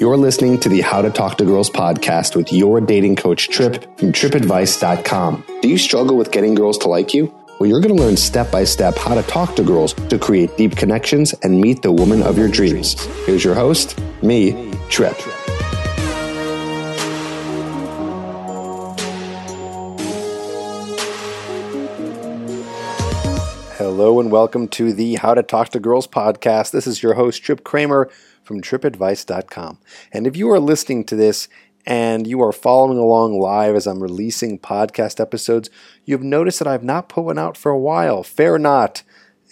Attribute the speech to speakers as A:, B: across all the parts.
A: You're listening to the How to Talk to Girls podcast with your dating coach, Trip, from tripadvice.com. Do you struggle with getting girls to like you? Well, you're going to learn step by step how to talk to girls to create deep connections and meet the woman of your dreams. Here's your host, me, Trip. Hello and welcome to the How to Talk to Girls podcast. This is your host, Trip Kramer from tripadvice.com. And if you are listening to this and you are following along live as I'm releasing podcast episodes, you've noticed that I've not put one out for a while. Fair not.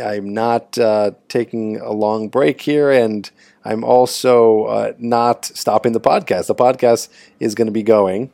A: I'm not uh, taking a long break here, and I'm also uh, not stopping the podcast. The podcast is going to be going.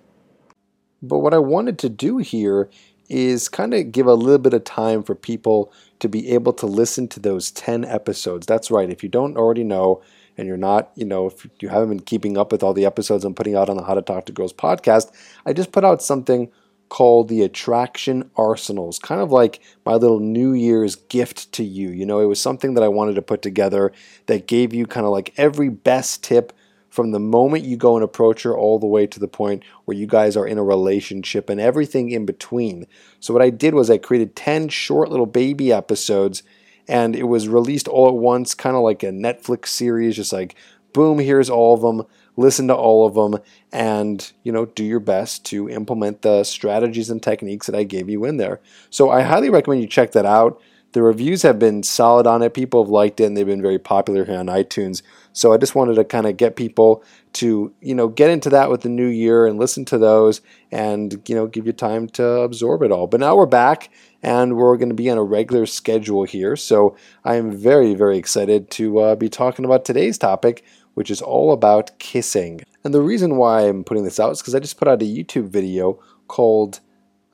A: But what I wanted to do here is kind of give a little bit of time for people to be able to listen to those 10 episodes. That's right. If you don't already know, and you're not, you know, if you haven't been keeping up with all the episodes I'm putting out on the How to Talk to Girls podcast, I just put out something called the Attraction Arsenals, kind of like my little New Year's gift to you. You know, it was something that I wanted to put together that gave you kind of like every best tip from the moment you go and approach her all the way to the point where you guys are in a relationship and everything in between. So, what I did was I created 10 short little baby episodes and it was released all at once, kind of like a Netflix series, just like boom, here's all of them. Listen to all of them, and you know, do your best to implement the strategies and techniques that I gave you in there. So I highly recommend you check that out. The reviews have been solid on it. People have liked it, and they've been very popular here on iTunes. So I just wanted to kind of get people to you know get into that with the new year and listen to those, and you know give you time to absorb it all. But now we're back, and we're going to be on a regular schedule here. So I am very very excited to uh, be talking about today's topic, which is all about kissing. And the reason why I'm putting this out is because I just put out a YouTube video called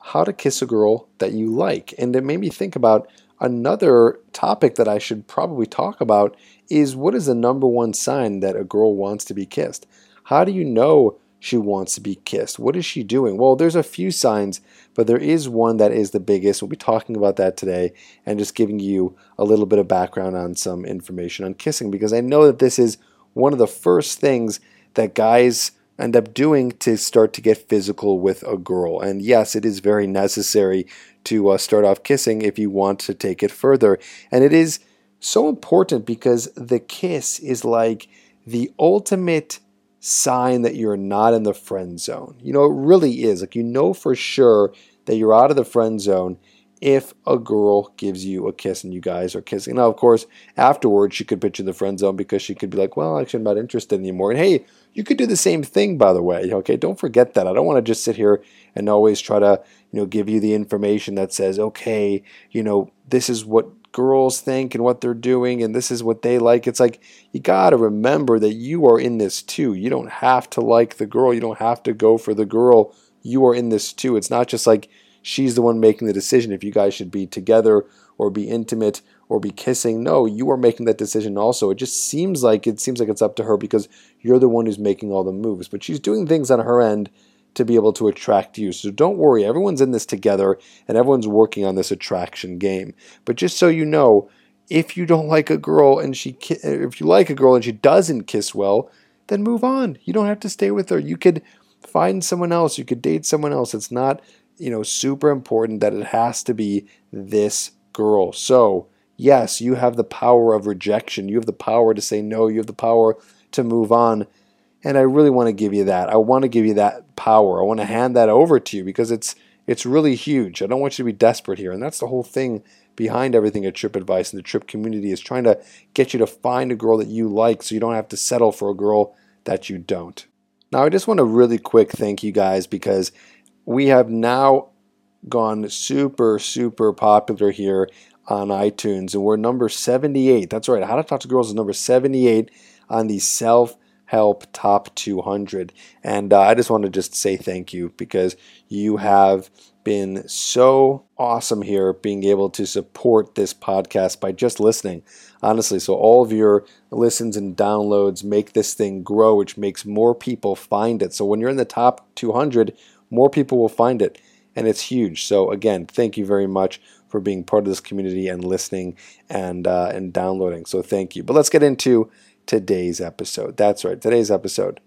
A: "How to Kiss a Girl That You Like," and it made me think about Another topic that I should probably talk about is what is the number one sign that a girl wants to be kissed? How do you know she wants to be kissed? What is she doing? Well, there's a few signs, but there is one that is the biggest. We'll be talking about that today and just giving you a little bit of background on some information on kissing because I know that this is one of the first things that guys end up doing to start to get physical with a girl. And yes, it is very necessary to uh, start off kissing if you want to take it further. And it is so important because the kiss is like the ultimate sign that you're not in the friend zone. You know, it really is. Like, you know for sure that you're out of the friend zone if a girl gives you a kiss and you guys are kissing. Now, of course, afterwards, she could put you in the friend zone because she could be like, well, actually, I'm not interested anymore. And hey, you could do the same thing, by the way. Okay, don't forget that. I don't want to just sit here and always try to you know, give you the information that says, okay, you know, this is what girls think and what they're doing and this is what they like. It's like you got to remember that you are in this too. You don't have to like the girl, you don't have to go for the girl. You are in this too. It's not just like she's the one making the decision if you guys should be together or be intimate or be kissing. No, you are making that decision also. It just seems like it seems like it's up to her because you're the one who's making all the moves, but she's doing things on her end to be able to attract you. So don't worry, everyone's in this together and everyone's working on this attraction game. But just so you know, if you don't like a girl and she if you like a girl and she doesn't kiss well, then move on. You don't have to stay with her. You could find someone else, you could date someone else. It's not, you know, super important that it has to be this girl. So, yes, you have the power of rejection. You have the power to say no, you have the power to move on. And I really want to give you that. I want to give you that power. I want to hand that over to you because it's it's really huge. I don't want you to be desperate here. And that's the whole thing behind everything at Trip Advice and the Trip community is trying to get you to find a girl that you like so you don't have to settle for a girl that you don't. Now, I just want to really quick thank you guys because we have now gone super, super popular here on iTunes and we're number 78. That's right. How to Talk to Girls is number 78 on the self help top 200 and uh, i just want to just say thank you because you have been so awesome here being able to support this podcast by just listening. Honestly so all of your listens and downloads make this thing grow which makes more people find it. So when you're in the top 200 more people will find it and it's huge. So again thank you very much for being part of this community and listening and uh, and downloading. So thank you. But let's get into today's episode. That's right, today's episode.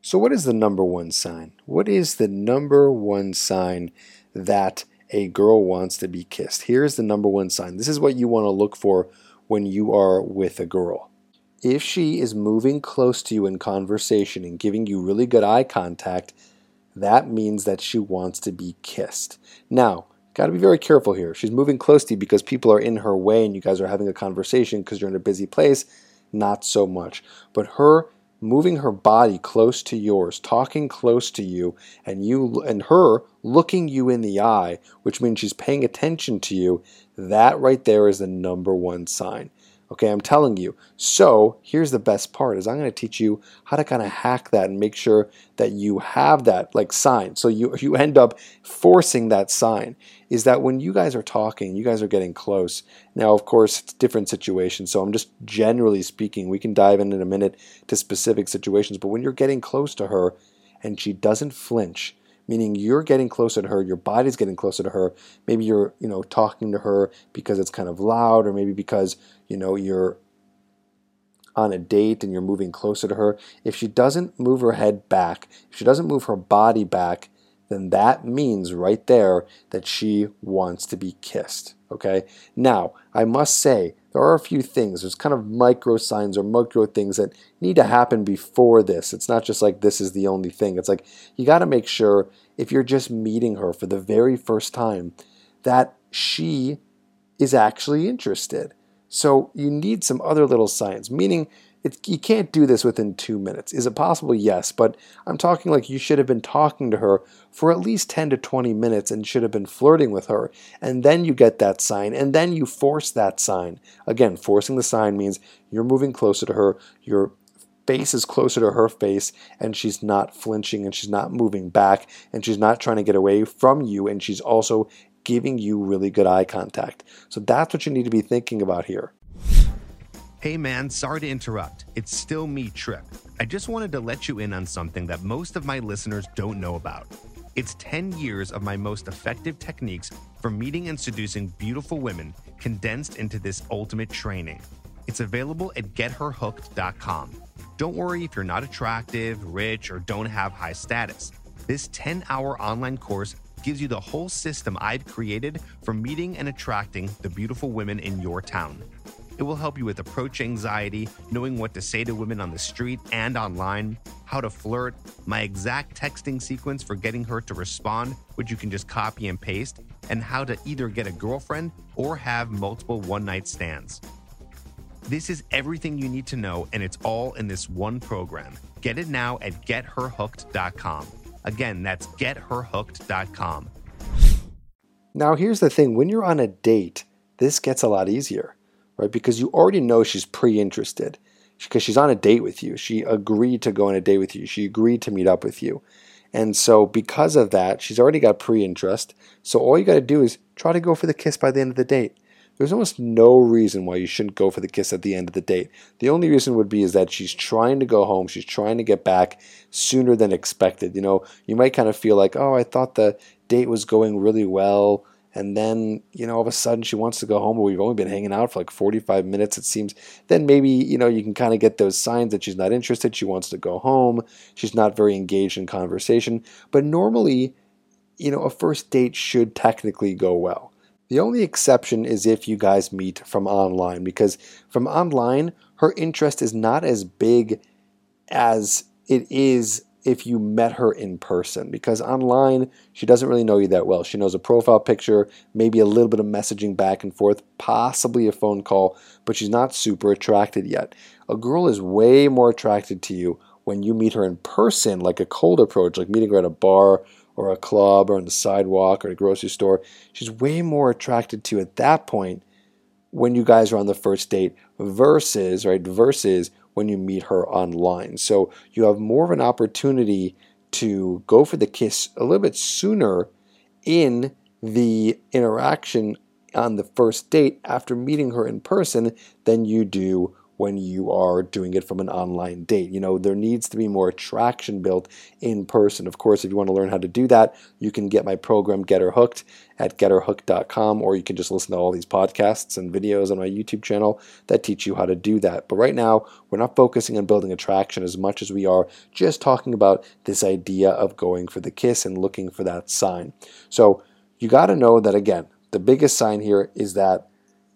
A: So, what is the number one sign? What is the number one sign that a girl wants to be kissed? Here's the number one sign. This is what you want to look for when you are with a girl. If she is moving close to you in conversation and giving you really good eye contact, that means that she wants to be kissed. Now, got to be very careful here. She's moving close to you because people are in her way and you guys are having a conversation because you're in a busy place. Not so much. But her moving her body close to yours, talking close to you, and you and her looking you in the eye, which means she's paying attention to you, that right there is the number one sign. Okay, I'm telling you. So here's the best part is I'm going to teach you how to kind of hack that and make sure that you have that like sign. So you you end up forcing that sign. Is that when you guys are talking, you guys are getting close. Now, of course, it's different situations. So I'm just generally speaking. We can dive in in a minute to specific situations. But when you're getting close to her and she doesn't flinch, meaning you're getting closer to her, your body's getting closer to her. Maybe you're, you know, talking to her because it's kind of loud, or maybe because, you know, you're on a date and you're moving closer to her. If she doesn't move her head back, if she doesn't move her body back, then that means right there that she wants to be kissed. Okay. Now, I must say, there are a few things. There's kind of micro signs or micro things that need to happen before this. It's not just like this is the only thing. It's like you got to make sure if you're just meeting her for the very first time that she is actually interested. So you need some other little signs, meaning you can't do this within two minutes. Is it possible? Yes, but I'm talking like you should have been talking to her for at least 10 to 20 minutes and should have been flirting with her. And then you get that sign, and then you force that sign. Again, forcing the sign means you're moving closer to her, your face is closer to her face, and she's not flinching and she's not moving back and she's not trying to get away from you, and she's also giving you really good eye contact. So that's what you need to be thinking about here.
B: Hey man, sorry to interrupt. It's still me, Trip. I just wanted to let you in on something that most of my listeners don't know about. It's 10 years of my most effective techniques for meeting and seducing beautiful women condensed into this ultimate training. It's available at getherhooked.com. Don't worry if you're not attractive, rich, or don't have high status. This 10 hour online course gives you the whole system I've created for meeting and attracting the beautiful women in your town. It will help you with approach anxiety, knowing what to say to women on the street and online, how to flirt, my exact texting sequence for getting her to respond, which you can just copy and paste, and how to either get a girlfriend or have multiple one night stands. This is everything you need to know, and it's all in this one program. Get it now at getherhooked.com. Again, that's getherhooked.com.
A: Now, here's the thing when you're on a date, this gets a lot easier right? Because you already know she's pre interested because she's on a date with you. She agreed to go on a date with you. She agreed to meet up with you. And so, because of that, she's already got pre interest. So, all you got to do is try to go for the kiss by the end of the date. There's almost no reason why you shouldn't go for the kiss at the end of the date. The only reason would be is that she's trying to go home. She's trying to get back sooner than expected. You know, you might kind of feel like, oh, I thought the date was going really well and then you know all of a sudden she wants to go home but we've only been hanging out for like 45 minutes it seems. Then maybe you know you can kind of get those signs that she's not interested she wants to go home she's not very engaged in conversation. But normally you know a first date should technically go well. The only exception is if you guys meet from online because from online her interest is not as big as it is if you met her in person because online she doesn't really know you that well. She knows a profile picture, maybe a little bit of messaging back and forth, possibly a phone call, but she's not super attracted yet. A girl is way more attracted to you when you meet her in person, like a cold approach, like meeting her at a bar or a club or on the sidewalk or a grocery store. She's way more attracted to you at that point when you guys are on the first date versus, right, versus when you meet her online. So you have more of an opportunity to go for the kiss a little bit sooner in the interaction on the first date after meeting her in person than you do when you are doing it from an online date. You know, there needs to be more attraction built in person. Of course, if you want to learn how to do that, you can get my program Get Her Hooked at getherhooked.com, or you can just listen to all these podcasts and videos on my YouTube channel that teach you how to do that. But right now, we're not focusing on building attraction as much as we are just talking about this idea of going for the kiss and looking for that sign. So you got to know that again, the biggest sign here is that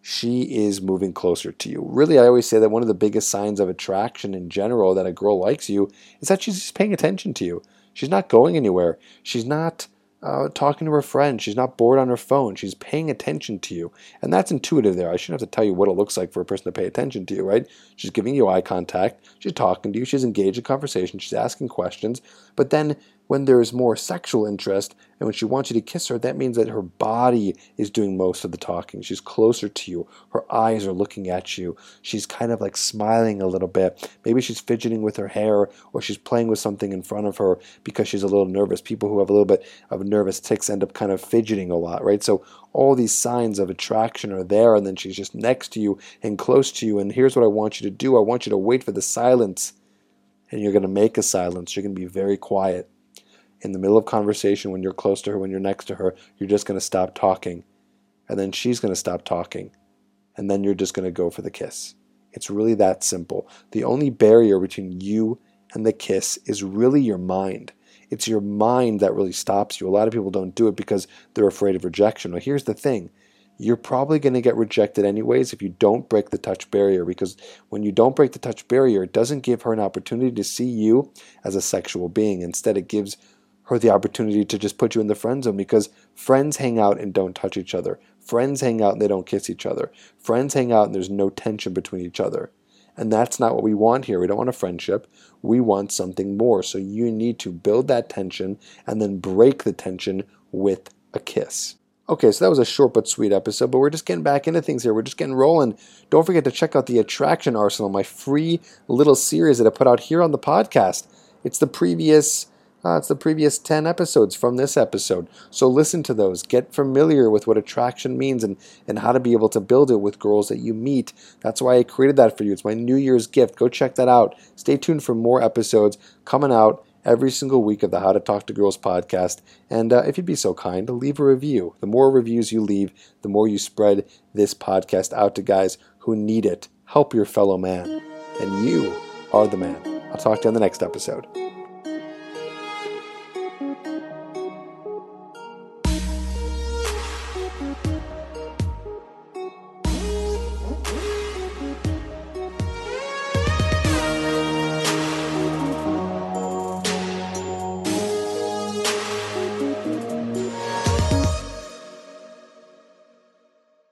A: she is moving closer to you. Really, I always say that one of the biggest signs of attraction in general that a girl likes you is that she's just paying attention to you. She's not going anywhere. She's not uh, talking to her friend. She's not bored on her phone. She's paying attention to you. And that's intuitive there. I shouldn't have to tell you what it looks like for a person to pay attention to you, right? She's giving you eye contact. She's talking to you. She's engaged in conversation. She's asking questions. But then when there's more sexual interest and when she wants you to kiss her, that means that her body is doing most of the talking. She's closer to you. Her eyes are looking at you. She's kind of like smiling a little bit. Maybe she's fidgeting with her hair or she's playing with something in front of her because she's a little nervous. People who have a little bit of nervous tics end up kind of fidgeting a lot, right? So all these signs of attraction are there and then she's just next to you and close to you. And here's what I want you to do I want you to wait for the silence. And you're going to make a silence. You're going to be very quiet in the middle of conversation when you're close to her, when you're next to her, you're just going to stop talking. And then she's going to stop talking. And then you're just going to go for the kiss. It's really that simple. The only barrier between you and the kiss is really your mind. It's your mind that really stops you. A lot of people don't do it because they're afraid of rejection. Well, here's the thing you're probably going to get rejected anyways if you don't break the touch barrier because when you don't break the touch barrier, it doesn't give her an opportunity to see you as a sexual being. Instead, it gives her the opportunity to just put you in the friend zone because friends hang out and don't touch each other. Friends hang out and they don't kiss each other. Friends hang out and there's no tension between each other. And that's not what we want here. We don't want a friendship. We want something more. So you need to build that tension and then break the tension with a kiss. Okay, so that was a short but sweet episode, but we're just getting back into things here. We're just getting rolling. Don't forget to check out the Attraction Arsenal, my free little series that I put out here on the podcast. It's the previous uh, it's the previous 10 episodes from this episode. So listen to those. Get familiar with what attraction means and, and how to be able to build it with girls that you meet. That's why I created that for you. It's my New Year's gift. Go check that out. Stay tuned for more episodes coming out every single week of the How to Talk to Girls podcast. And uh, if you'd be so kind, leave a review. The more reviews you leave, the more you spread this podcast out to guys who need it. Help your fellow man. And you are the man. I'll talk to you on the next episode.